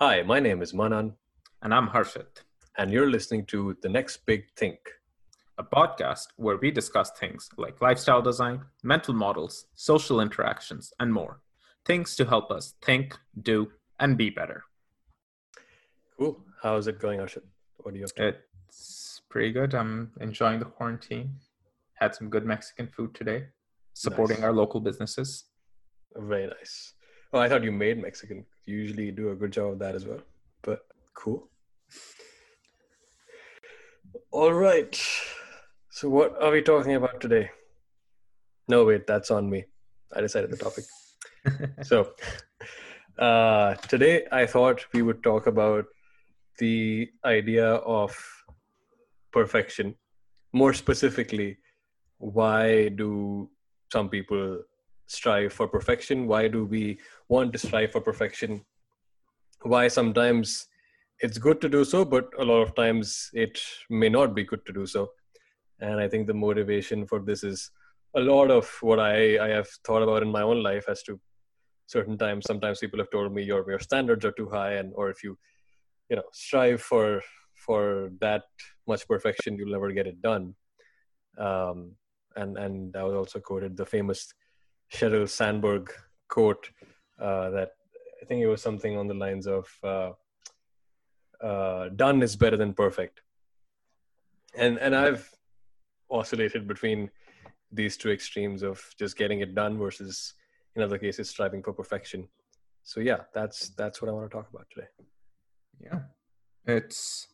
Hi, my name is Manan, And I'm Harshit, and you're listening to The Next Big Think. a podcast where we discuss things like lifestyle design, mental models, social interactions, and more. Things to help us think, do, and be better. Cool. How's it going, Harshit? What are you up to? It's pretty good. I'm enjoying the quarantine. Had some good Mexican food today, supporting Nice. our local businesses. Very nice. Oh, I thought you made Mexican. You usually do a good job of that as well. But cool. All right. So, what are we talking about today? No, wait, that's on me. I decided the topic. so, uh, today I thought we would talk about the idea of perfection. More specifically, why do some people strive for perfection? Why do we want to strive for perfection? Why sometimes it's good to do so, but a lot of times it may not be good to do so. And I think the motivation for this is a lot of what I, I have thought about in my own life as to certain times. Sometimes people have told me your your standards are too high, and or if you you know strive for for that much perfection, you'll never get it done. Um, and and I was also quoted the famous Sheryl Sandberg quote uh, that I think it was something on the lines of uh, uh, "Done is better than perfect," and and I've oscillated between these two extremes of just getting it done versus in other cases striving for perfection. So yeah, that's that's what I want to talk about today. Yeah, it's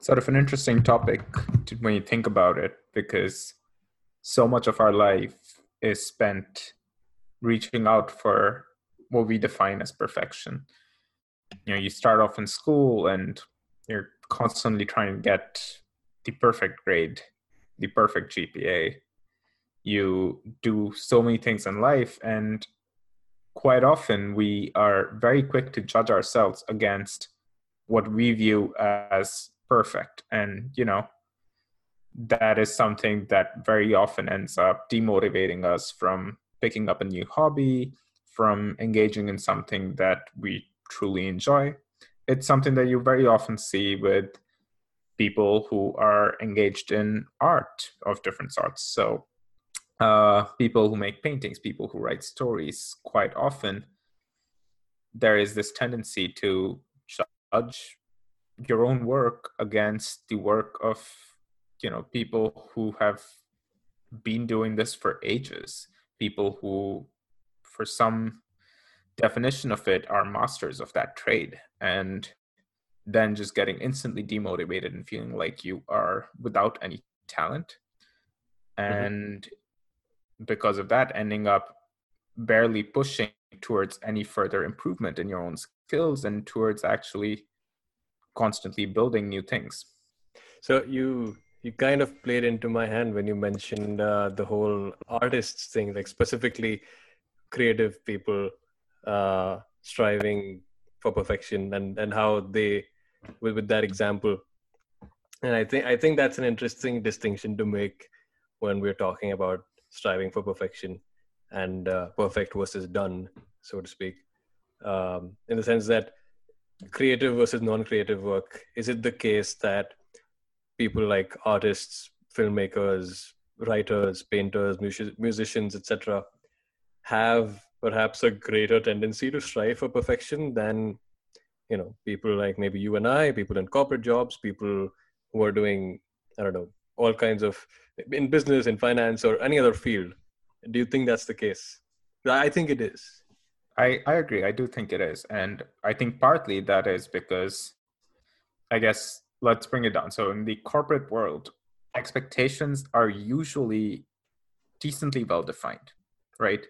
sort of an interesting topic to, when you think about it because so much of our life is spent reaching out for what we define as perfection. You know, you start off in school and you're constantly trying to get the perfect grade, the perfect GPA. You do so many things in life, and quite often we are very quick to judge ourselves against what we view as perfect and you know that is something that very often ends up demotivating us from picking up a new hobby from engaging in something that we truly enjoy. It's something that you very often see with people who are engaged in art of different sorts. So uh, people who make paintings people who write stories quite often there is this tendency to judge your own work against the work of you know people who have been doing this for ages people who for some definition of it are masters of that trade. And then just getting instantly demotivated and feeling like you are without any talent. Mm-hmm. And because of that ending up barely pushing towards any further improvement in your own skills and towards actually constantly building new things. So you you kind of played into my hand when you mentioned uh, the whole artists thing, like specifically creative people uh, striving for perfection, and and how they with, with that example. And I think I think that's an interesting distinction to make when we're talking about striving for perfection and uh, perfect versus done, so to speak, um, in the sense that creative versus non-creative work is it the case that people like artists filmmakers writers painters music- musicians etc have perhaps a greater tendency to strive for perfection than you know people like maybe you and i people in corporate jobs people who are doing i don't know all kinds of in business in finance or any other field do you think that's the case i think it is I, I agree. I do think it is. And I think partly that is because, I guess, let's bring it down. So, in the corporate world, expectations are usually decently well defined, right?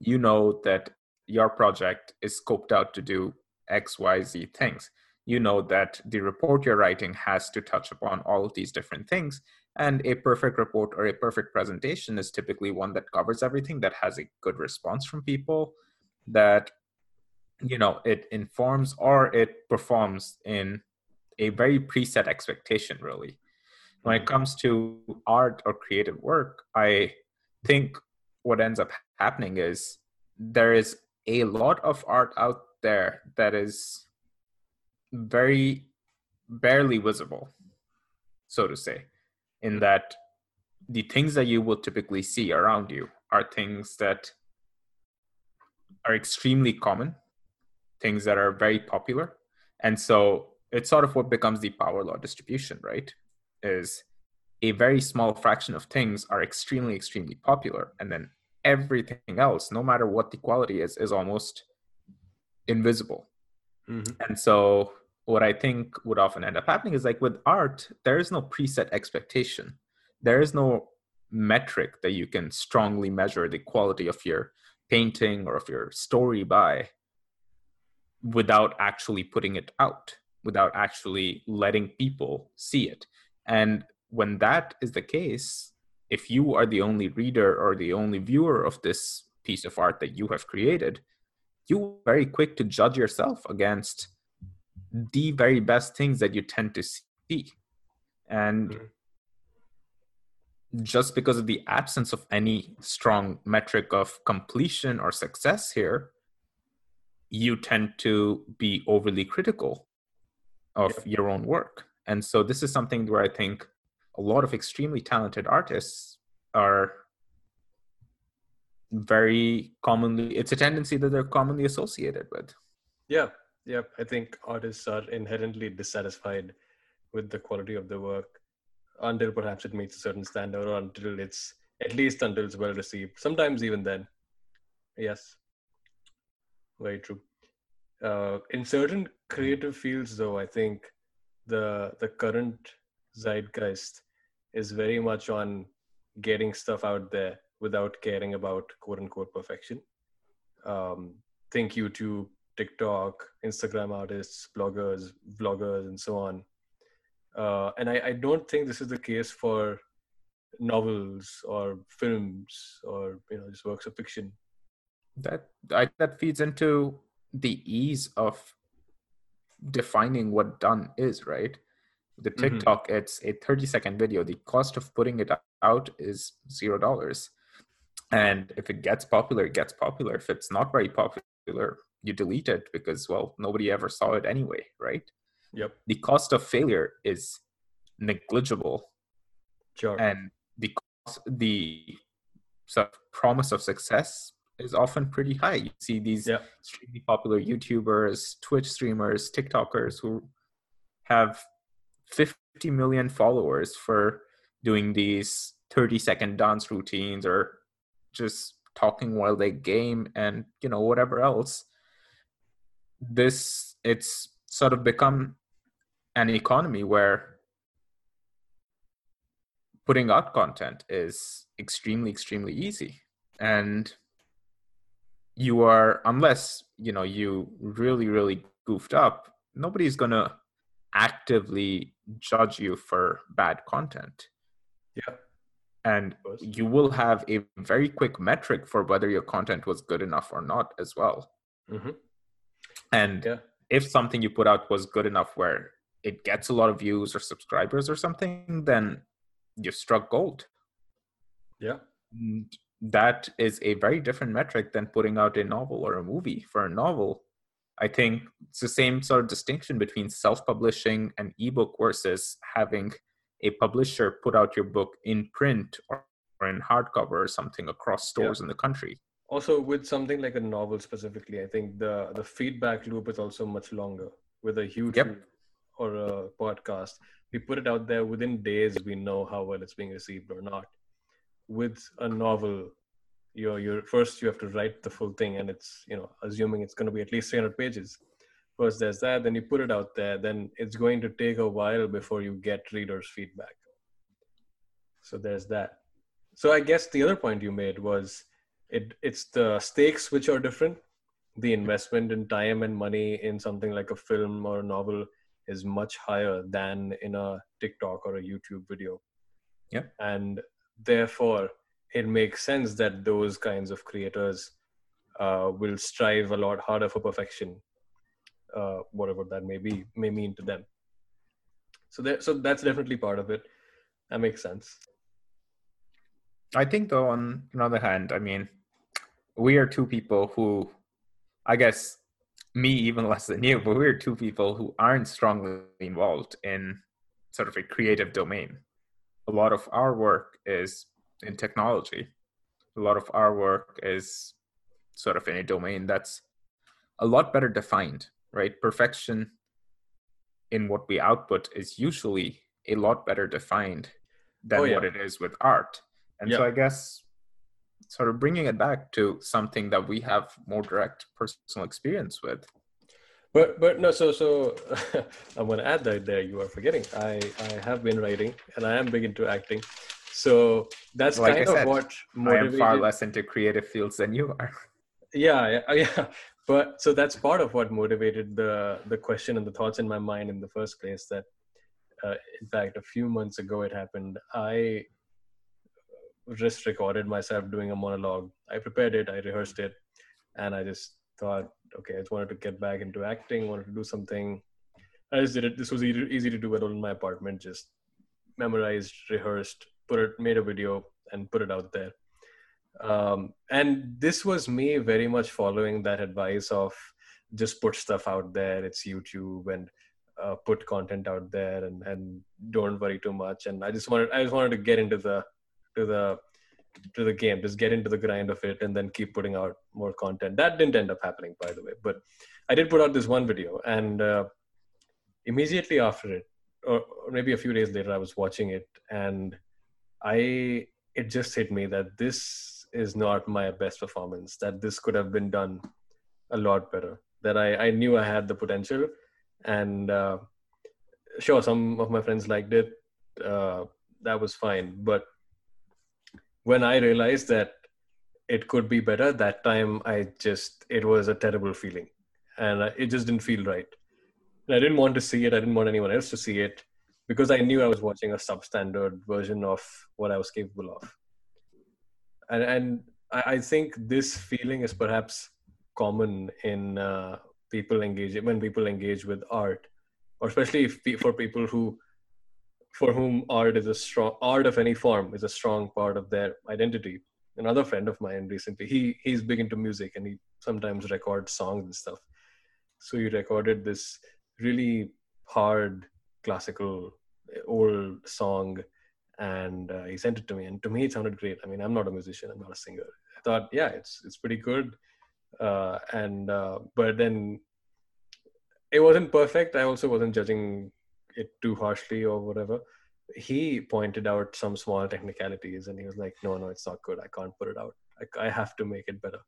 You know that your project is scoped out to do X, Y, Z things. You know that the report you're writing has to touch upon all of these different things. And a perfect report or a perfect presentation is typically one that covers everything, that has a good response from people, that you know it informs or it performs in a very preset expectation really. When it mm. comes to art or creative work i think what ends up happening is there is a lot of art out there that is very barely visible, so to say, in mm. that the things that you will typically see around you are things that are extremely common, things that are very popular. And so it's sort of what becomes the power law distribution, right? Is a very small fraction of things are extremely, extremely popular. And then everything else, no matter what the quality is, is almost invisible. Mm-hmm. And so what I think would often end up happening is like with art, there is no preset expectation. There is no metric that you can strongly measure the quality of your painting or of your story by without actually putting it out, without actually letting people see it. And when that is the case, if you are the only reader or the only viewer of this piece of art that you have created, you're very quick to judge yourself against the very best things that you tend to see. And mm-hmm just because of the absence of any strong metric of completion or success here, you tend to be overly critical of yeah. your own work. And so this is something where I think a lot of extremely talented artists are very commonly it's a tendency that they're commonly associated with. Yeah. Yeah. I think artists are inherently dissatisfied with the quality of the work until perhaps it meets a certain standard or until it's at least until it's well received sometimes even then yes very true uh, in certain creative fields though i think the the current zeitgeist is very much on getting stuff out there without caring about quote unquote perfection. Um, think youtube tiktok instagram artists bloggers vloggers and so on. Uh, and I, I don't think this is the case for novels or films or you know just works of fiction. That I, that feeds into the ease of defining what done is right the mm-hmm. tiktok mm-hmm. it's a 30 second video the cost of putting it out is zero dollars and if it gets popular it gets popular if it's not very popular you delete it because well nobody ever saw it anyway right Yep. The cost of failure is negligible. Sure. And the cost, the sort of promise of success is often pretty high. You see these yep. extremely popular YouTubers, Twitch streamers, TikTokers who have 50 million followers for doing these 30 second dance routines or just talking while they game and you know whatever else this it's sort of become an economy where putting out content is extremely extremely easy and you are unless you know you really really goofed up nobody's going to actively judge you for bad content yeah and you will have a very quick metric for whether your content was good enough or not as well mm-hmm. and yeah if something you put out was good enough where it gets a lot of views or subscribers or something, then you struck gold. Yeah. And that is a very different metric than putting out a novel or a movie. For a novel, I think it's the same sort of distinction between self publishing and ebook versus having a publisher put out your book in print or, or in hardcover or something across stores yeah. in the country also with something like a novel specifically i think the the feedback loop is also much longer with a huge yep. or a podcast we put it out there within days we know how well it's being received or not with a novel you're, you're first you have to write the full thing and it's you know assuming it's going to be at least 300 pages. First there's that then you put it out there then it's going to take a while before you get readers feedback. So there's that. So i guess the other point you made was it it's the stakes which are different. The investment in time and money in something like a film or a novel is much higher than in a tiktok or a youtube video. Yeah and therefore it makes sense that those kinds of creators uh, will strive a lot harder for perfection uh, whatever that may be may mean to them. So so that's definitely part of it. That makes sense. I think though on another hand i mean we are two people who, I guess, me even less than you, but we're two people who aren't strongly involved in sort of a creative domain. A lot of our work is in technology. A lot of our work is sort of in a domain that's a lot better defined, right? Perfection in what we output is usually a lot better defined than oh, yeah. what it is with art. And yeah. so I guess sort of bringing it back to something that we have more direct personal experience with. But but no, so so I'm going to add that there. You are forgetting. I I have been writing and I am big into acting. So that's like kind I of what motivated. I am far less into creative fields than you are. Yeah, yeah, yeah. But so that's part of what motivated the the question and the thoughts in my mind in the first place. That uh, in fact, a few months ago it happened. I just recorded myself doing a monologue. I prepared it, I rehearsed it, and I just thought, okay, I just wanted to get back into acting, wanted to do something. I just did it. This was easy, easy to do at all in my apartment. Just memorized, rehearsed, put it, made a video, and put it out there. Um, and this was me very much following that advice of just put stuff out there. It's YouTube and uh, put content out there, and and don't worry too much. And I just wanted, I just wanted to get into the to the to the game just get into the grind of it and then keep putting out more content. That didn't end up happening by the way but i did put out this one video and uh, immediately after it or, maybe a few days later i was watching it and i it just hit me that this is not my best performance that this could have been done a lot better that i i knew i had the potential and uh, sure some of my friends liked it uh, that was fine but when I realized that it could be better, that time I just, it was a terrible feeling. And it just didn't feel right. And I didn't want to see it. I didn't want anyone else to see it because I knew I was watching a substandard version of what I was capable of. And, and I, think this feeling is perhaps common in uh, people engage when people engage with art, or especially if, for people who for whom art is a strong art of any form is a strong part of their identity. Another friend of mine recently he he's big into music and he sometimes records songs and stuff. So he recorded this really hard classical old song and uh, he sent it to me and to me it sounded great. I mean i'm not a musician i'm not a singer. I thought yeah it's it's pretty good. Uh, and uh, but then it wasn't perfect. I also wasn't judging it too harshly or whatever he pointed out some small technicalities and he was like no no it's not good. I can't put it out. I, I have to make it better.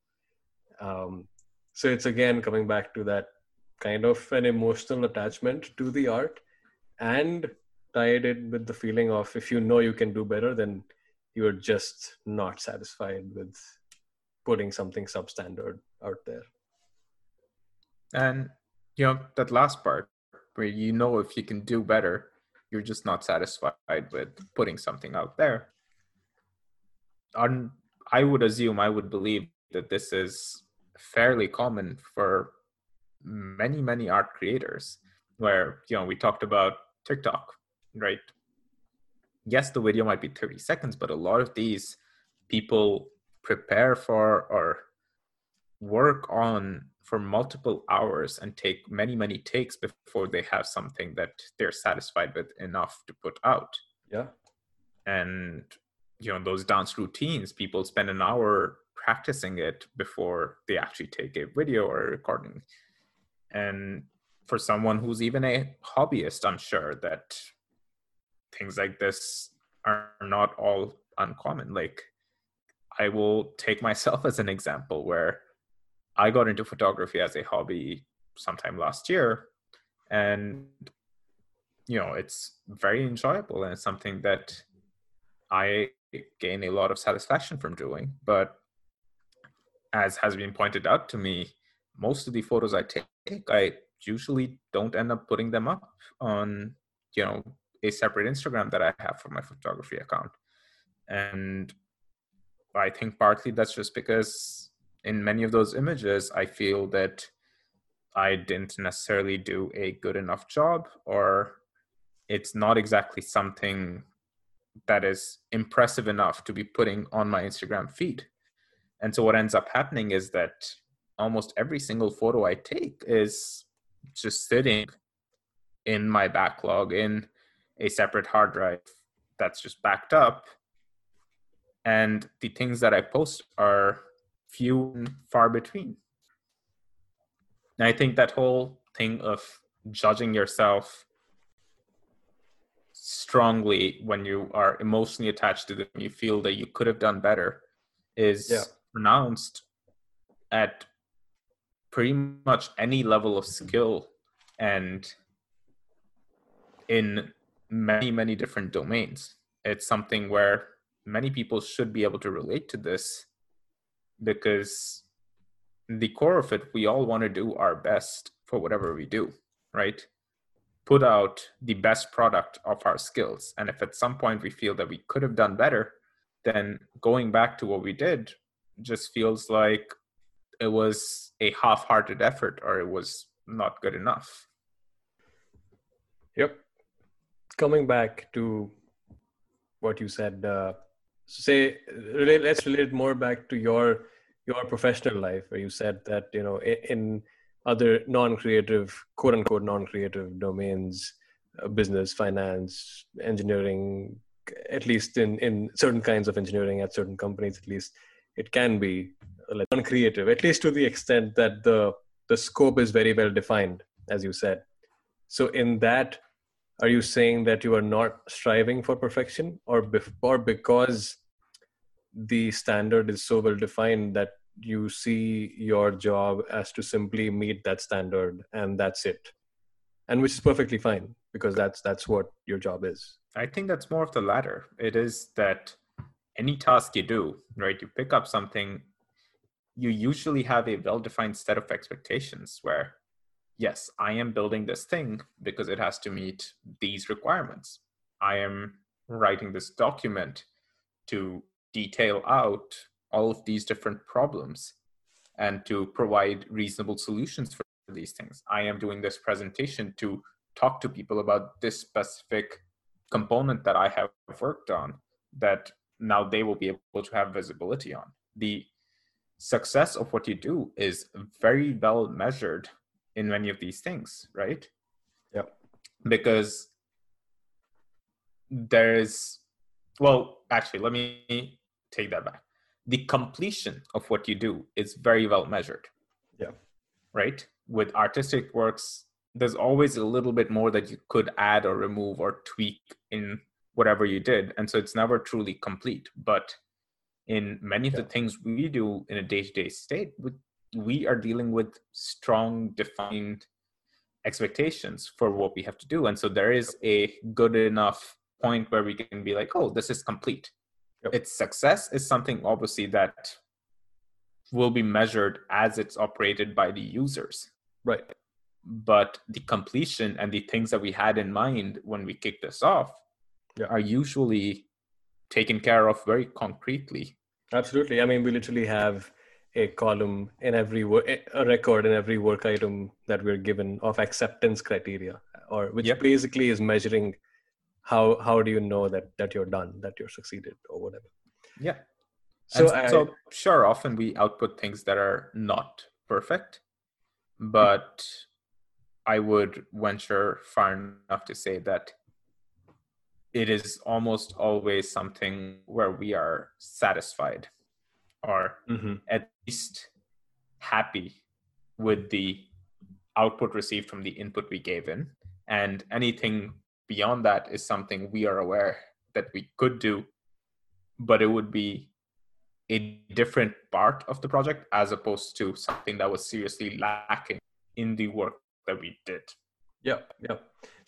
Um, so it's again coming back to that kind of an emotional attachment to the art and tied it with the feeling of if you know you can do better then you're just not satisfied with putting something substandard out there. And you know that last part where you know if you can do better, you're just not satisfied with putting something out there. I would assume, I would believe that this is fairly common for many, many art creators. Where you know we talked about TikTok, right? Yes, the video might be 30 seconds, but a lot of these people prepare for or work on for multiple hours and take many many takes before they have something that they're satisfied with enough to put out. Yeah. And you know those dance routines people spend an hour practicing it before they actually take a video or a recording. And for someone who's even a hobbyist i'm sure that things like this are not all uncommon. Like i will take myself as an example where I got into photography as a hobby sometime last year, and you know it's very enjoyable and it's something that I gain a lot of satisfaction from doing. But as has been pointed out to me, most of the photos I take, I usually don't end up putting them up on you know a separate Instagram that I have for my photography account, and I think partly that's just because in many of those images, I feel that I didn't necessarily do a good enough job, or it's not exactly something that is impressive enough to be putting on my Instagram feed. And so, what ends up happening is that almost every single photo I take is just sitting in my backlog in a separate hard drive that's just backed up. And the things that I post are few and far between. And I think that whole thing of judging yourself strongly when you are emotionally attached to them, you feel that you could have done better, is yeah. pronounced at pretty much any level of skill and in many, many different domains. It's something where many people should be able to relate to this because the core of it, we all want to do our best for whatever we do, right? Put out the best product of our skills. And if at some point we feel that we could have done better, then going back to what we did just feels like it was a half hearted effort or it was not good enough. Yep. Coming back to what you said, uh, say, let's relate more back to your your professional life where you said that you know in other non-creative quote unquote non-creative domains uh, business finance engineering at least in in certain kinds of engineering at certain companies at least it can be uh, like non-creative at least to the extent that the the scope is very well defined as you said. So in that are you saying that you are not striving for perfection or or because the standard is so well defined that you see your job as to simply meet that standard and that's it. And which is perfectly fine because that's that's what your job is. I think that's more of the latter. It is that any task you do right you pick up something you usually have a well defined set of expectations where yes i am building this thing because it has to meet these requirements. I am writing this document to detail out all of these different problems and to provide reasonable solutions for these things. I am doing this presentation to talk to people about this specific component that I have worked on that now they will be able to have visibility on. The success of what you do is very well measured in many of these things, right? Yep. Because there is, well, actually, let me take that back the completion of what you do is very well measured. Yeah. Right? With artistic works, there's always a little bit more that you could add or remove or tweak in whatever you did. And so it's never truly complete. But in many of yeah. the things we do in a day to day state, we are dealing with strong, defined expectations for what we have to do. And so there is a good enough point where we can be like, oh, this is complete Yep. Its success is something obviously that will be measured as it's operated by the users. Right. But the completion and the things that we had in mind when we kicked this off yeah. are usually taken care of very concretely. Absolutely. I mean, we literally have a column in every work, a record in every work item that we're given of acceptance criteria, or which yep. basically is measuring how how do you know that that you're done that you're succeeded or whatever? Yeah. So I, so sure often we output things that are not perfect but i would venture far enough to say that it is almost always something where we are satisfied or mm-hmm. at least happy with the output received from the input we gave in. And anything beyond that is something we are aware that we could do, but it would be a different part of the project as opposed to something that was seriously lacking in the work that we did. Yeah, yeah.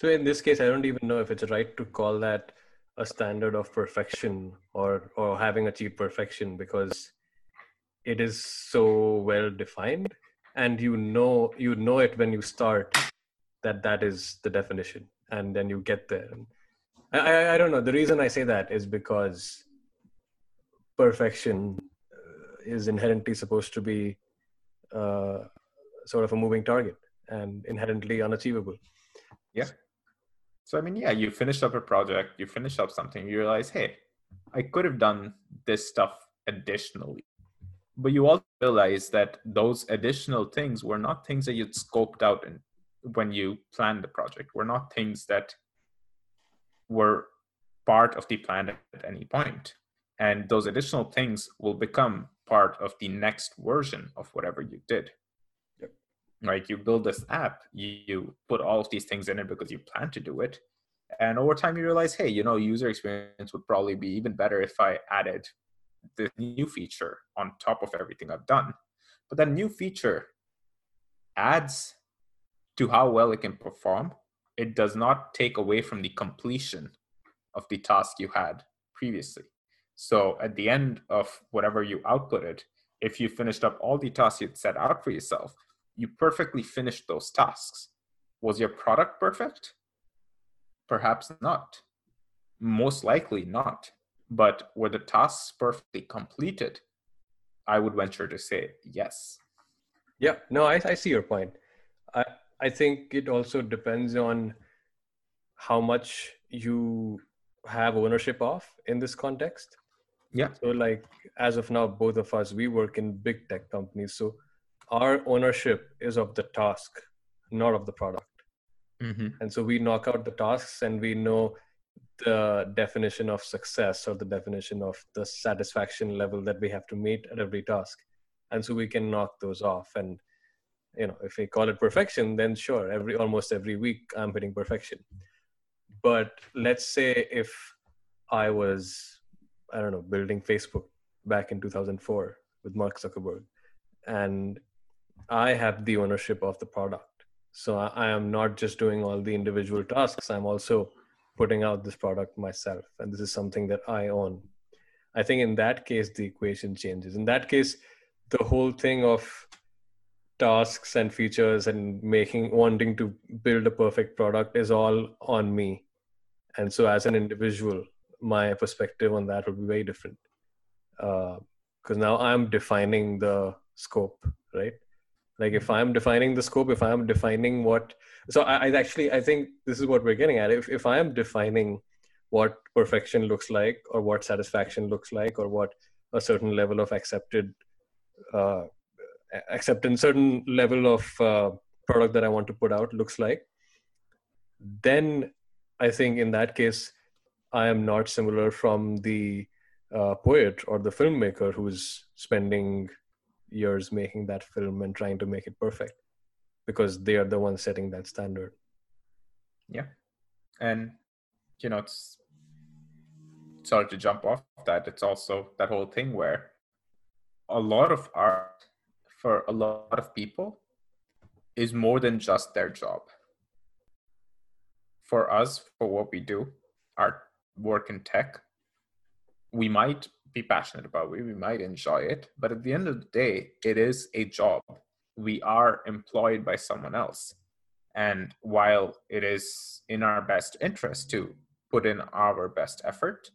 So in this case, I don't even know if it's right to call that a standard of perfection or or having achieved perfection because it is so well defined and you know you know it when you start that that is the definition and then you get there. I, I, I don't know. The reason I say that is because perfection uh, is inherently supposed to be uh, sort of a moving target and inherently unachievable. Yeah. So I mean, yeah, you finish up a project, you finish up something, you realize, hey, I could have done this stuff additionally. but you also realize that those additional things were not things that you'd scoped out in, when you plan the project were not things that were part of the plan at any point. And those additional things will become part of the next version of whatever you did. Yep. right you build this app you, you put all of these things in it because you plan to do it. And over time you realize hey you know user experience would probably be even better if i added this new feature on top of everything i've done. But that new feature adds to how well it can perform it does not take away from the completion of the task you had previously so at the end of whatever you outputted if you finished up all the tasks you'd set out for yourself you perfectly finished those tasks was your product perfect Perhaps not. Most likely not. But were the tasks perfectly completed? I would venture to say yes. Yeah, no, I, I see your point. I, I think it also depends on how much you have ownership of in this context. Yeah. So, like, as of now, both of us, we work in big tech companies. So, our ownership is of the task, not of the product. Mm-hmm. And so we knock out the tasks and we know the definition of success or the definition of the satisfaction level that we have to meet at every task. And so we can knock those off. And, you know, if we call it perfection, then sure, every almost every week I'm hitting perfection. But let's say if I was, I don't know, building Facebook back in 2004 with Mark Zuckerberg, and I have the ownership of the product. So I, I am not just doing all the individual tasks i'm also putting out this product myself and this is something that i own. I think in that case the equation changes. In that case the whole thing of tasks and features and making wanting to build a perfect product is all on me. And so as an individual my perspective on that would be very different. Because uh, now i'm defining the scope right? Like if i'm defining the scope if i'm defining what so I, I, actually i think this is what we're getting at. If, if i am defining what perfection looks like or what satisfaction looks like or what a certain level of accepted uh, acceptance certain level of uh, product that i want to put out looks like then i think in that case i am not similar from the uh, poet or the filmmaker who's spending years making that film and trying to make it perfect because they are the ones setting that standard. Yeah. And you know it's sorry to jump off that. It's also that whole thing where a lot of art for a lot of people is more than just their job for us for what we do our work in tech we might be passionate about it. We might enjoy it. But at the end of the day, it is a job. We are employed by someone else. And while it is in our best interest to put in our best effort,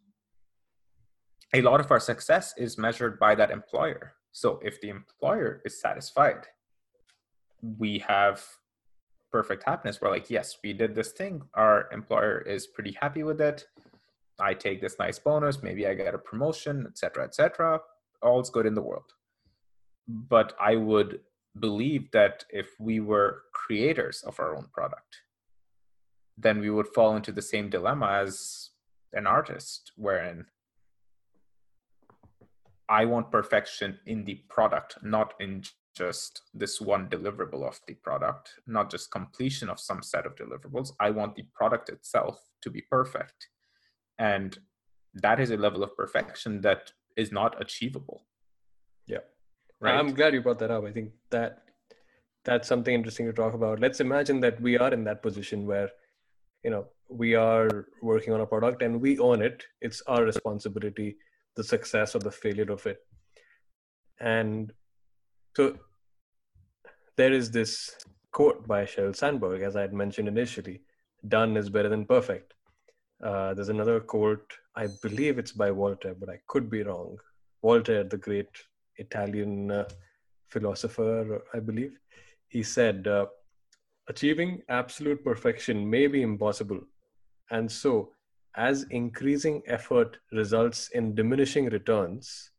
a lot of our success is measured by that employer. So if the employer is satisfied, we have perfect happiness. We're like, yes, we did this thing. Our employer is pretty happy with it. I take this nice bonus, maybe I get a promotion, etc., etc. All's good in the world. But I would believe that if we were creators of our own product, then we would fall into the same dilemma as an artist, wherein I want perfection in the product, not in just this one deliverable of the product, not just completion of some set of deliverables. I want the product itself to be perfect. And that is a level of perfection that is not achievable. Yeah. Right? I'm glad you brought that up. I think that that's something interesting to talk about. Let's imagine that we are in that position where you know we are working on a product and we own it. It's our responsibility the success or the failure of it and so there is this quote by Sheryl Sandberg, as I had mentioned initially done is better than perfect. Uh, there's another quote, I believe it's by Voltaire, but I could be wrong. Voltaire, the great Italian uh, philosopher, I believe, he said, uh, Achieving absolute perfection may be impossible. And so, as increasing effort results in diminishing returns,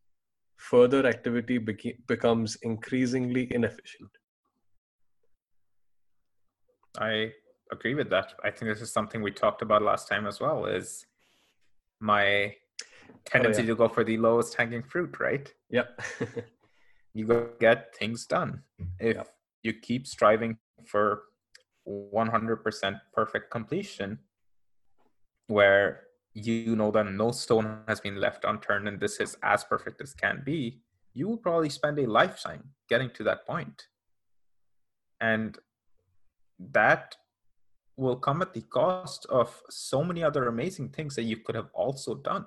further activity beca- becomes increasingly inefficient. I agree with that. I think this is something we talked about last time as well. Is my tendency oh, yeah. to go for the lowest hanging fruit, right? Yep. you go get things done. If yep. you keep striving for 100% perfect completion, where you know that no stone has been left unturned and this is as perfect as can be, you will probably spend a lifetime getting to that point. And that will come at the cost of so many other amazing things that you could have also done.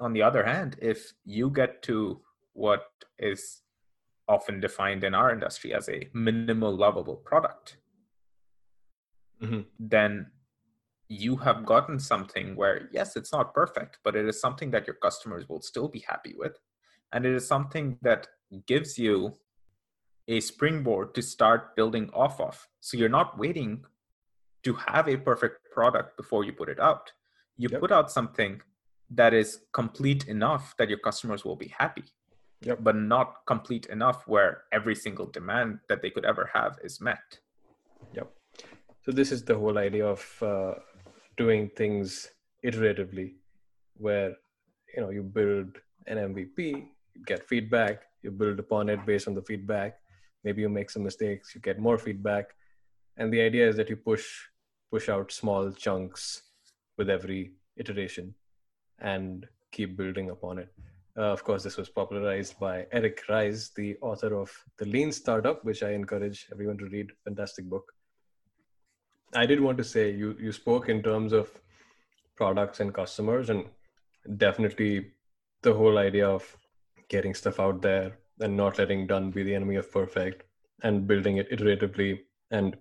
On the other hand, if you get to what is often defined in our industry as a minimal lovable product, mm-hmm. then you have gotten something where, yes, it's not perfect, but it is something that your customers will still be happy with. And it is something that gives you a springboard to start building off of. So you're not waiting to have a perfect product before you put it out. You yep. put out something that is complete enough that your customers will be happy, yep. but not complete enough where every single demand that they could ever have is met. Yep. So this is the whole idea of uh, doing things iteratively, where you know you build an MVP, you get feedback, you build upon it based on the feedback. Maybe you make some mistakes, you get more feedback, and the idea is that you push push out small chunks with every iteration and keep building upon it. Uh, of course, this was popularized by Eric Ries, the author of The Lean Startup, which I encourage everyone to read. Fantastic book. I did want to say you you spoke in terms of products and customers, and definitely the whole idea of getting stuff out there and not letting done be the enemy of perfect and building it iteratively and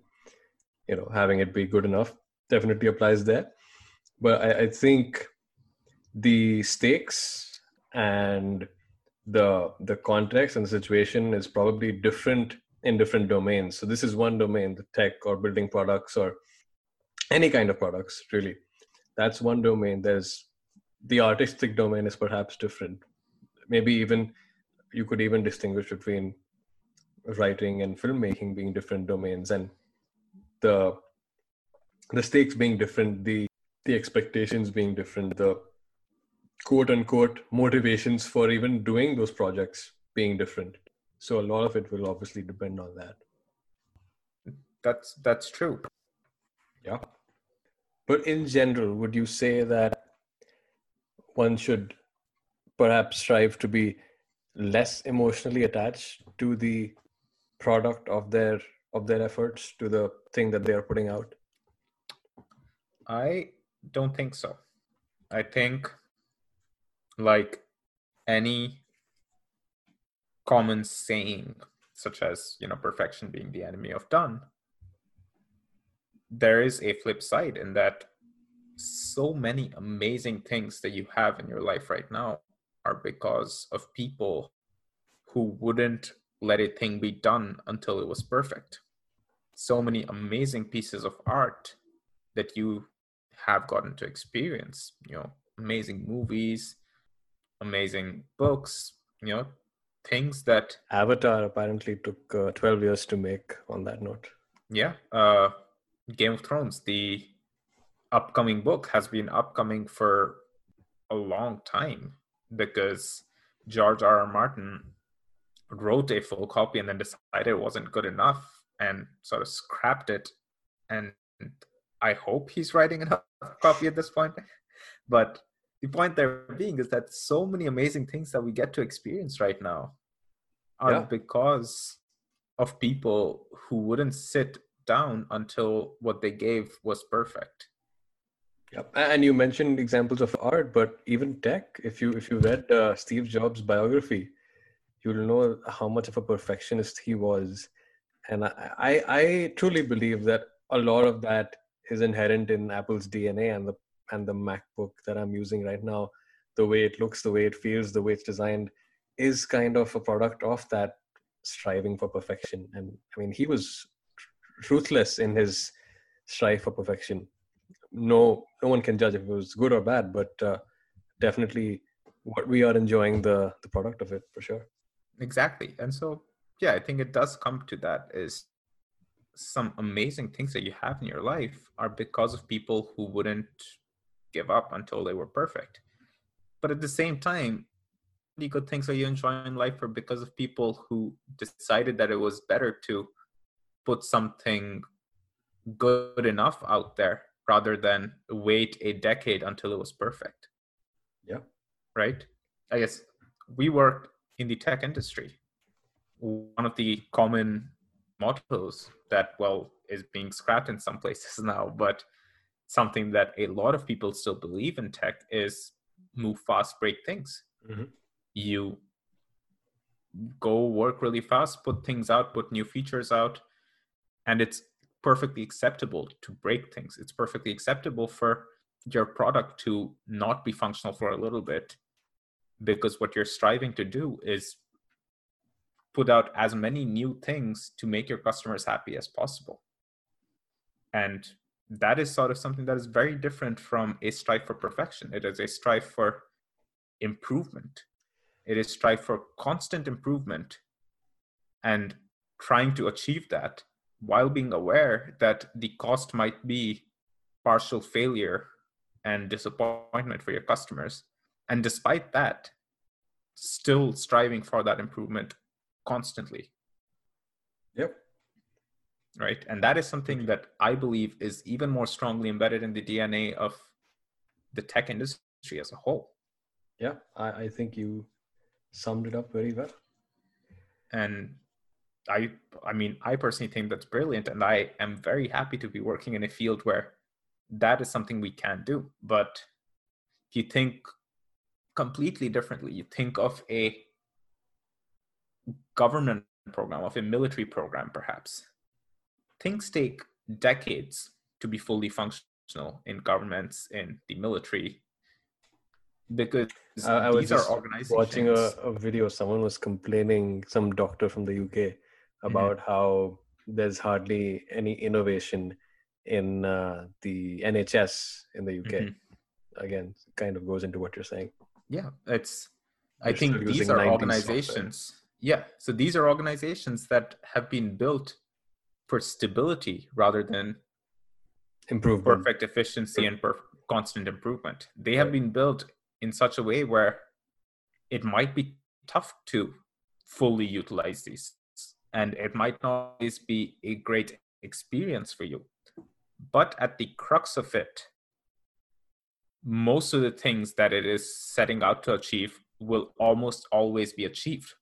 you know having it be good enough definitely applies there. But I, I think the stakes and the the context and the situation is probably different in different domains. So this is one domain, the tech or building products or any kind of products, really. That's one domain. There's the artistic domain is perhaps different. Maybe even you could even distinguish between writing and filmmaking being different domains and the the stakes being different, the the expectations being different, the quote unquote motivations for even doing those projects being different so a lot of it will obviously depend on that. That's that's true. Yeah. But in general would you say that one should perhaps strive to be less emotionally attached to the product of their of their efforts to the thing that they are putting out? I don't think so. I think like any common saying such as you know perfection being the enemy of done there is a flip side in that so many amazing things that you have in your life right now are because of people who wouldn't let a thing be done until it was perfect. So many amazing pieces of art that you have gotten to experience you know amazing movies amazing books you know things that Avatar apparently took uh, 12 years to make on that note. Yeah. Uh, Game of Thrones, the upcoming book has been upcoming for a long time because George R. R. Martin wrote a full copy and then decided it wasn't good enough and sort of scrapped it. And I hope he's writing another copy at this point. But the point there being is that so many amazing things that we get to experience right now are yeah. because of people who wouldn't sit down until what they gave was perfect Yep. And you mentioned examples of art, but even tech. If you if you read uh, Steve Jobs' biography, you'll know how much of a perfectionist he was. And I, I, I truly believe that a lot of that is inherent in Apple's DNA and the and the MacBook that I'm using right now, the way it looks, the way it feels, the way it's designed, is kind of a product of that striving for perfection. And I mean, he was ruthless in his strive for perfection. No, no one can judge if it was good or bad, but uh, definitely what we are enjoying the the product of it for sure exactly and so yeah i think it does come to that is some amazing things that you have in your life are because of people who wouldn't give up until they were perfect. But at the same time the good things that you enjoy in life are because of people who decided that it was better to put something good enough out there rather than wait a decade until it was perfect. Yeah right? I guess we work in the tech industry. One of the common mottos that well is being scrapped in some places now but something that a lot of people still believe in tech is move fast break things. Mm-hmm. you go work really fast put things out put new features out and it's perfectly acceptable to break things. It's perfectly acceptable for your product to not be functional for a little bit because what you're striving to do is put out as many new things to make your customers happy as possible. And that is sort of something that is very different from a strive for perfection. It is a strive for improvement. It is strive for constant improvement and trying to achieve that while being aware that the cost might be partial failure and disappointment for your customers. And despite that still striving for that improvement constantly. Yep right? And that is something mm-hmm. that i believe is even more strongly embedded in the dna of the tech industry as a whole. Yeah i, I think you summed it up very well. And i i mean i personally think that's brilliant and i am very happy to be working in a field where that is something we can do. But if you think completely differently. You think of a government program of a military program perhaps things take decades to be fully functional in governments in the military because uh, I was are organizations. Watching a, a, video, someone was complaining, some doctor from the UK, mm-hmm. about mm-hmm. how there's hardly any innovation in uh, the NHS in the UK. Mm-hmm. Again, kind of goes into what you're saying. Yeah, it's. They're I think these are organizations. Software. Yeah, so these are organizations that have been built for stability rather than improvement. perfect efficiency and per- constant improvement. They have been built in such a way where it might be tough to fully utilize these and it might not always be a great experience for you but at the crux of it most of the things that it is setting out to achieve will almost always be achieved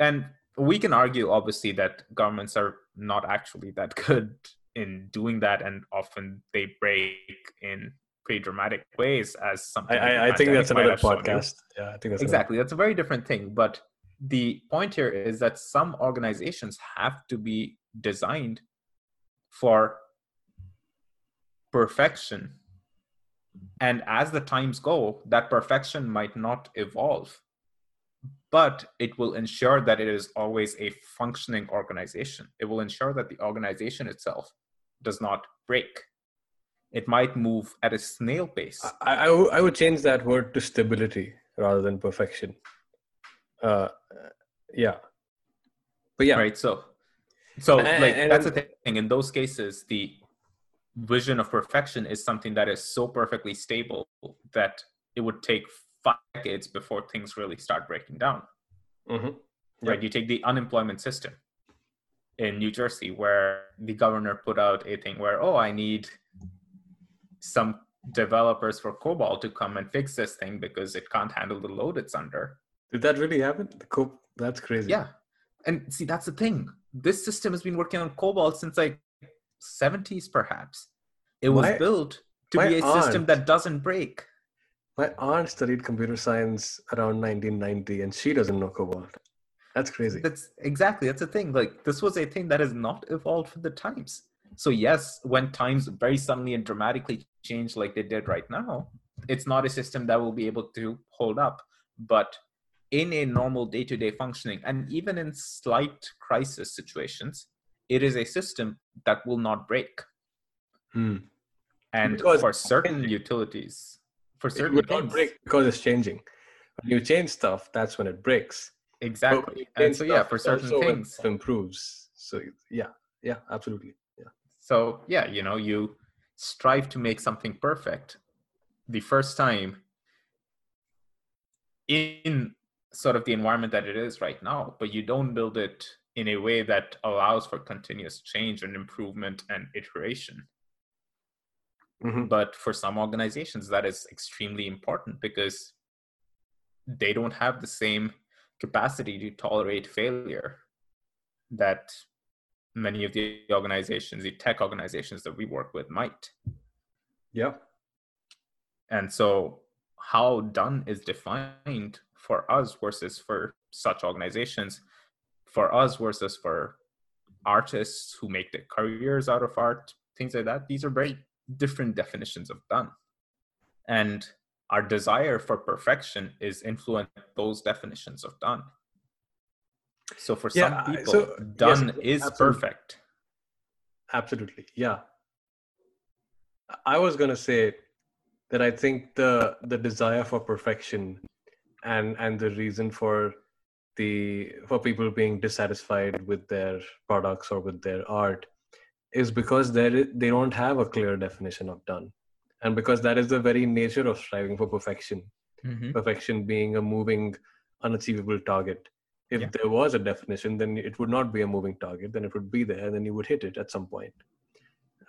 and we can argue obviously that governments are not actually that good in doing that and often they break in pretty dramatic ways as something i, I think that's another podcast. Yeah i think that's exactly another. that's a very different thing but the point here is that some organizations have to be designed for perfection. And as the times go that perfection might not evolve but it will ensure that it is always a functioning organization. It will ensure that the organization itself does not break. It might move at a snail pace. I, I, w- I would change that word to stability rather than perfection. Uh, yeah. But yeah. Right. So, so and, like and, that's the thing. In those cases, the vision of perfection is something that is so perfectly stable that it would take five decades before things really start breaking down. Mm-hmm. Yep. Right? You take the unemployment system in New Jersey, where the governor put out a thing where, oh, I need some developers for COBOL to come and fix this thing because it can't handle the load it's under. Did that really happen? The Co- that's crazy. Yeah. And see, that's the thing. This system has been working on COBOL since like 70s, perhaps. It was my, built to be a aunt, system that doesn't break. My aunt studied computer science around 1990 and she doesn't know COBOL. That's crazy. That's exactly that's the thing. Like this was a thing that has not evolved for the times. So yes, when times very suddenly and dramatically change like they did right now, it's not a system that will be able to hold up. But in a normal day-to-day functioning and even in slight crisis situations, it is a system that will not break. Hmm. And because for certain utilities, for it certain not things. break because it's changing. When you change stuff, that's when it breaks. Exactly. And so yeah, for certain things. improves. So yeah, yeah, absolutely. Yeah. So yeah, you know, you strive to make something perfect the first time in sort of the environment that it is right now, but you don't build it in a way that allows for continuous change and improvement and iteration. Mhm. But for some organizations, that is extremely important because they don't have the same capacity to tolerate failure that many of the organizations, the tech organizations that we work with, might. Yeah. And so, how done is defined for us versus for such organizations, for us versus for artists who make their careers out of art, things like that, these are very different definitions of done. And our desire for perfection is influenced by those definitions of done. So for Yeah, some people, so- yes, done is absolutely. perfect. Absolutely. Yeah. I was to say that I think the the desire for perfection and and the reason for the for people being dissatisfied with their products or with their art is because there they don't have a clear definition of done. And because that is the very nature of striving for perfection. Mhm. perfection being a moving unachievable target. If Yeah. there was a definition then it would not be a moving target. Then it would be there and then you would hit it at some point.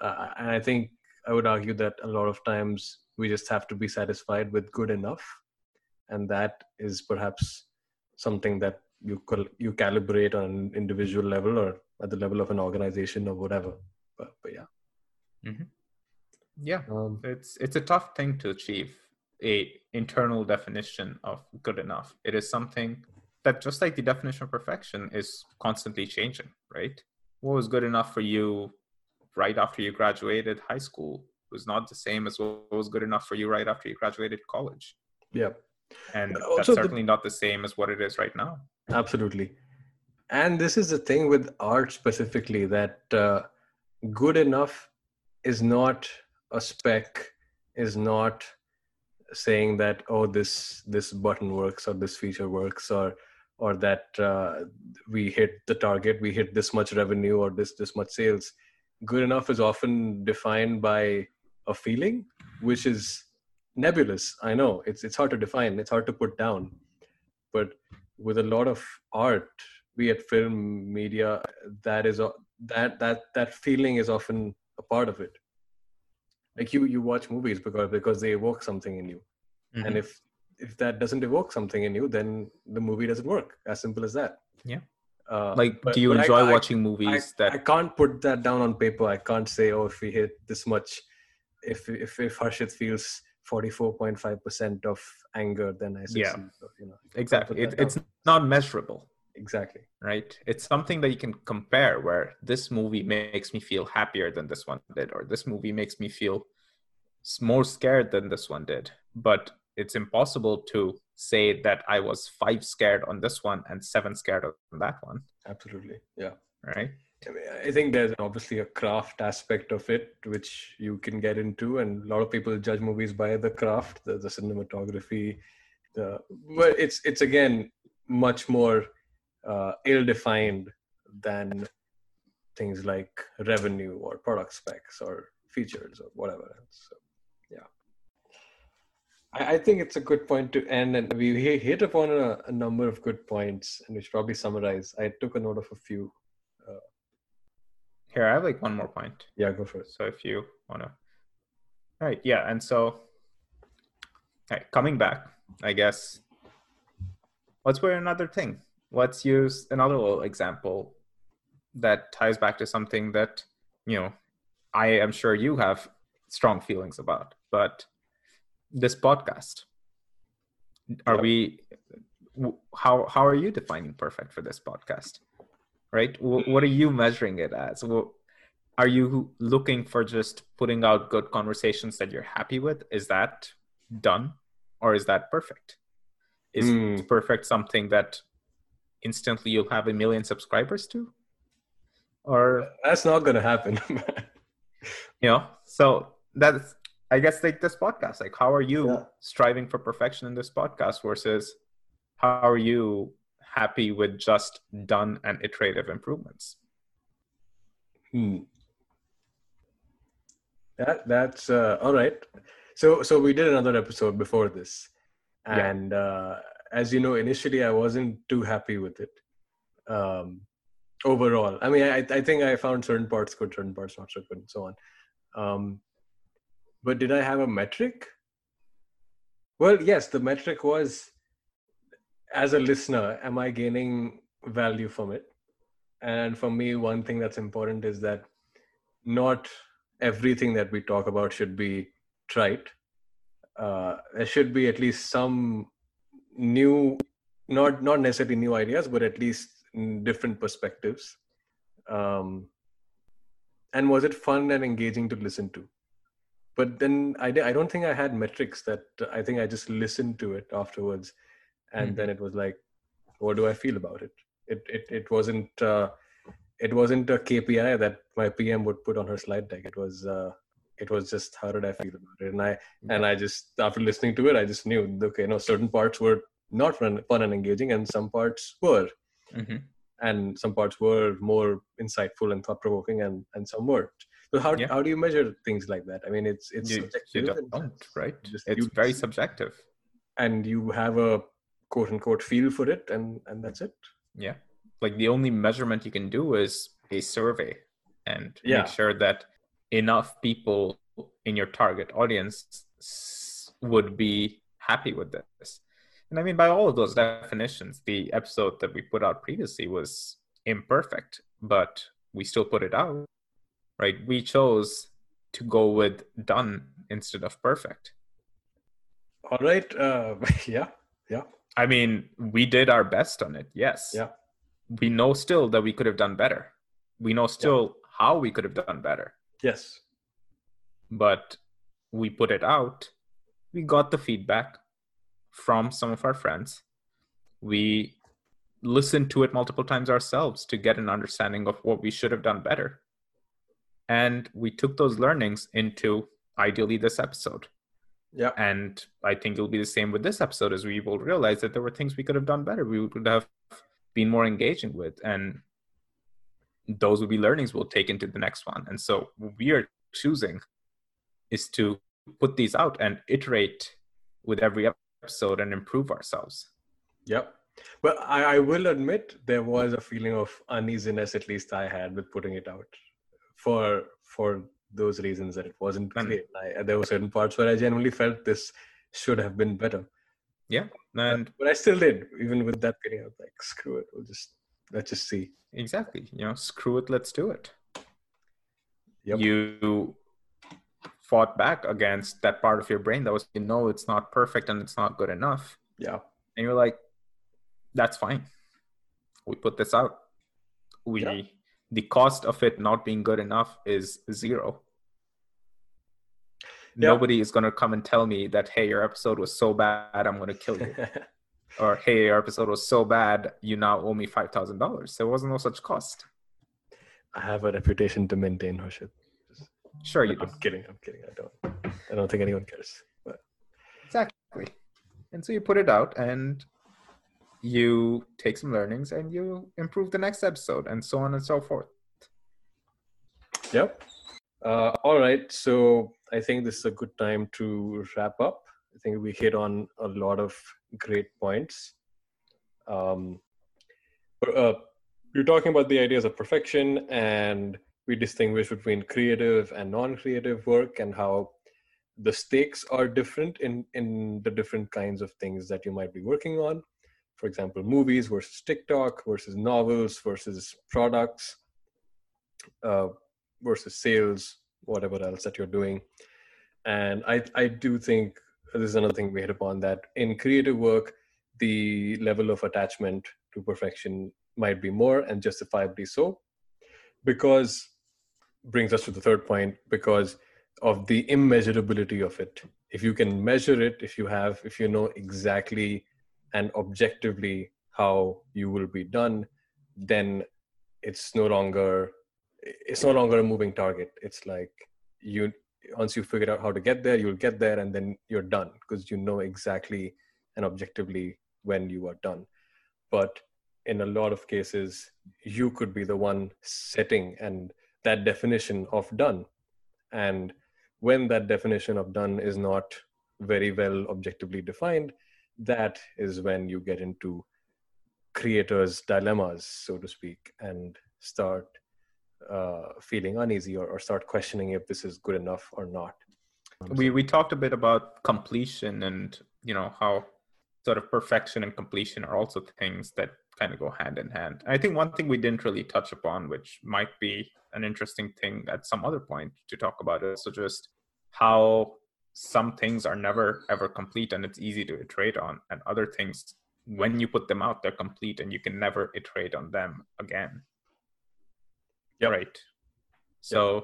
Uh, and i think i would argue that a lot of times we just have to be satisfied with good enough. And that is perhaps something that you you calibrate on an individual level or at the level of an organization or whatever but, but yeah. Yeah. um, it's it's a tough thing to achieve a internal definition of good enough. It is something that just like the definition of perfection is constantly changing right? What was good enough for you right after you graduated high school was not the same as what was good enough for you right after you graduated college. Yeah. And Also that's the- certainly not the same as what it is right now. Absolutely. And this is the thing with art specifically that uh, good enough is not a spec is not saying that oh this this button works or this feature works or or that uh, we hit the target we hit this much revenue or this this much sales. Good enough is often defined by a feeling which is nebulous i know. It's it's hard to define it's hard to put down. But with a lot of art be it film media that is that that that feeling is often a part of it. Like you you watch movies because because they evoke something in you. Mm-hmm. and if if that doesn't evoke something in you then the movie doesn't work as simple as that. Yeah. uh, like but- do you enjoy I- watching I, movies I that i can't put that down on paper. I can't say oh if we hit this much if if if harshit feels 44.5% of anger then i Yeah. succeed or, you know. Exactly. it, it's not measurable exactly right? It's something that you can compare where this movie makes me feel happier than this one did, or this movie makes me feel more scared than this one did. But it's impossible to say that I was five scared on this one and seven scared on that one, absolutely yeah right? I, mean, I think there's obviously a craft aspect of it which you can get into and a lot of people judge movies by the craft the, the cinematography the but it's it's again much more uh, ill-defined than things like revenue or product specs or features or whatever else so yeah I, I think it's a good point to end and we hit upon a, a number of good points and we should probably summarize i took a note of a few Here, I have like one more point. yeah go for it So if you want to, all right, yeah, and so, right, coming back, I guess. Let's put another thing. Let's use another little example that ties back to something that you know I am sure you have strong feelings about. But this podcast, are we? How how are you defining perfect for this podcast? Right. What are you measuring it as? Are you looking for just putting out good conversations that you're happy with is that done or is that perfect is Hmm. perfect something that instantly you'll have a million subscribers to or That's not going to happen. you know so that's I guess like this podcast, like how are you Yeah. striving for perfection in this podcast versus how are you happy with just done and iterative improvements? Hmm. That that's uh, all right. So so we did another episode before this, Yeah. and uh, as you know, initially I wasn't too happy with it. Um, overall, I mean, I I think I found certain parts good, certain parts not so good, and so on. Um, but did I have a metric? Well, yes, the metric was as a listener, am I gaining value from it? And for me, one thing that's important is that not everything that we talk about should be trite. Uh, there should be at least some new, not not necessarily new ideas, but at least different perspectives. Um, and was it fun and engaging to listen to? But then I, I don't think I had metrics that I think I just listened to it afterwards, and Mhm. then it was like, what do I feel about it? It it it wasn't uh, it wasn't a KPI that my PM would put on her slide deck. It was uh, it was just how did I feel about it, and I and I just after listening to it, I just knew okay, no, certain parts were not fun, fun and engaging, and some parts were, Mm-hmm. and some parts were more insightful and thought provoking, and and some weren't. So how Yeah. how do you measure things like that? I mean, it's it's You, you subjective, and- don't, right? just It's you very subjective. and you have a quote unquote feel for it, and and that's it. Yeah. Like the only measurement you can do is a survey and Yeah. make sure that enough people in your target audience would be happy with this. And I mean, by all of those definitions, the episode that we put out previously was imperfect, but we still put it out, right? We chose to go with done instead of perfect. All right. Uh, yeah. I mean, we did our best on it, yes. Yeah. We know still that we could have done better. We know still how we could have done better, Yes. but we put it out. We got the feedback from some of our friends. We listened to it multiple times ourselves to get an understanding of what we should have done better. And we took those learnings into ideally this episode. Yeah. And I think it'll be the same with this episode as we will realize that there were things we could have done better. We would have been more engaging with. And those will be learnings we'll take into the next one. And so what we are choosing is to put these out and iterate with every episode and improve ourselves. Yep. Well, I, I will admit there was a feeling of uneasiness, at least I had with putting it out, for for those reasons that it wasn't And- great. I, there were certain parts where I genuinely felt this should have been better, Yeah, And but I still did. Even with that feeling, I was like, screw it. We'll just let's just see. exactly, you know, screw it, let's do it. Yep. You fought back against that part of your brain that was, you know, it's not perfect and it's not good enough. Yeah. and you're like that's fine we put this out we Yeah. the cost of it not being good enough is zero Yeah. nobody is going to come and tell me that hey your episode was so bad i'm going to kill you or hey your episode was so bad you now owe me $5000 there wasn't no such cost I have a reputation to maintain, Harshit. sure you do I'm kidding. I'm kidding. I don't. I don't think anyone cares. But exactly and so you put it out and you take some learnings and you improve the next episode and so on and so forth Yep. Uh, all right. So I think this is a good time to wrap up. I think we hit on a lot of great points. Um, uh, you're talking about the ideas of perfection, and we distinguish between creative and non-creative work, and how the stakes are different in in the different kinds of things that you might be working on. For example, movies versus TikTok versus novels versus products. Uh, versus sales, whatever else that you're doing. And I, I do think this is another thing we hit upon that in creative work, the level of attachment to perfection might be more and justifiably so, because brings us to the third point because of the immeasurability of it. If you can measure it, if you have, if you know exactly and objectively how you will be done, then it's no longer it's no longer a moving target it's like you once you figure out how to get there you'll get there and then you're done because you know exactly and objectively when you are done. But in a lot of cases you could be the one setting and that definition of done. And when that definition of done is not very well objectively defined that is when you get into creators dilemmas so to speak and start uh, feeling uneasy or, or start questioning if this is good enough or not. We we talked a bit about completion and you know how sort of perfection and completion are also things that kind of go hand in hand. I think one thing we didn't really touch upon which might be an interesting thing at some other point to talk about is so just how some things are never ever complete and it's easy to iterate on and other things when you put them out they're complete and you can never iterate on them again yep. right so yep.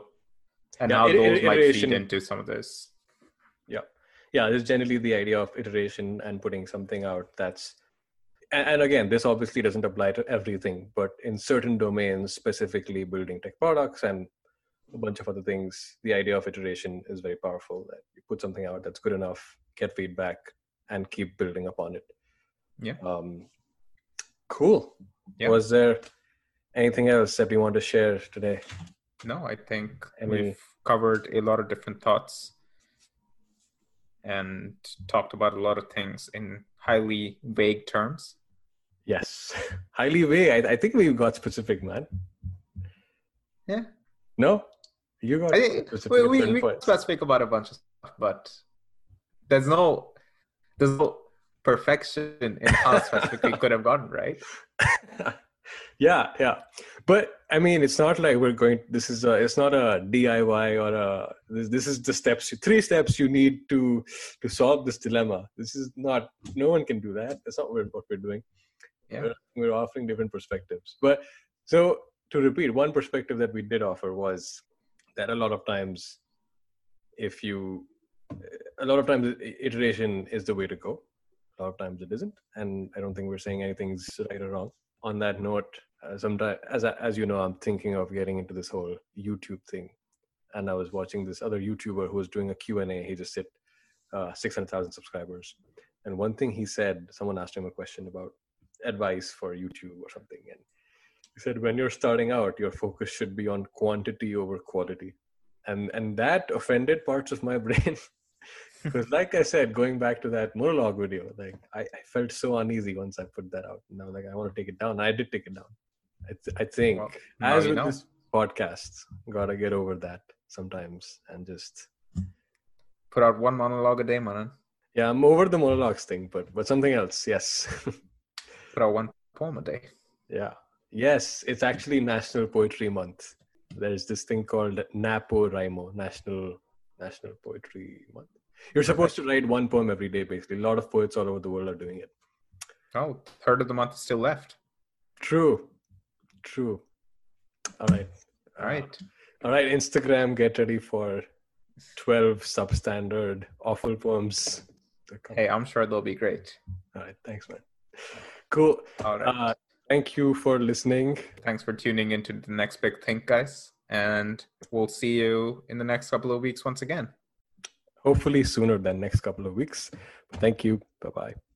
and yeah, how it, those it, might feed into some of this yeah yeah there's generally the idea of iteration and putting something out that's and, again this obviously doesn't apply to everything but in certain domains specifically building tech products and a bunch of other things the idea of iteration is very powerful that you put something out that's good enough get feedback and keep building upon it yeah um cool yeah. was there anything else that you want to share today? No i think Any... we've covered a lot of different thoughts and talked about a lot of things in highly vague terms. Yes. Highly vague. I, I think we got specific man. Yeah. No? You got I think, we, we, we specific about a bunch of stuff but there's no there's no perfection in how specific we could have gotten right yeah yeah. But i mean it's not like we're going this is a it's not a diy or a this, this is the steps three steps you need to to solve this dilemma. This is not no one can do that. That's not what we're doing. Yeah. we're, we're offering different perspectives. But so to repeat one perspective that we did offer was that a lot of times if you a lot of times iteration is the way to go. A lot of times it isn't. And i don't think we're saying anything's right or wrong on that note uh, as as you know i'm thinking of getting into this whole youtube thing. And i was watching this other youtuber who was doing a q&a he just hit uh, 600000 subscribers. And one thing he said someone asked him a question about advice for youtube or something. And he said when you're starting out your focus should be on quantity over quality. And and that offended parts of my brain because like i said going back to that monologue video like I, I, felt so uneasy once i put that out. And i was like i want to take it down. I did take it down i, th- I think. Well, as with know. this podcast gotta get over that sometimes and just put out one monologue a day man yeah i'm over the monologues thing but but something else yes. Put out one poem a day. Yeah. Yes it's actually national poetry month. There's this thing called NaPoWriMo, National National Poetry Month. You're supposed to write one poem every day, basically. A lot of poets all over the world are doing it. Oh, third of the month is still left. True. True. All right. All right. Uh, all right. Instagram, get ready for 12 substandard awful poems. Hey, I'm sure they'll be great. All right. Thanks, man. Cool. All right. Uh, thank you for listening. Thanks for tuning into the next big thing, guys. And we'll see you in the next couple of weeks once again hopefully sooner than next couple of weeks. Thank you. Bye bye.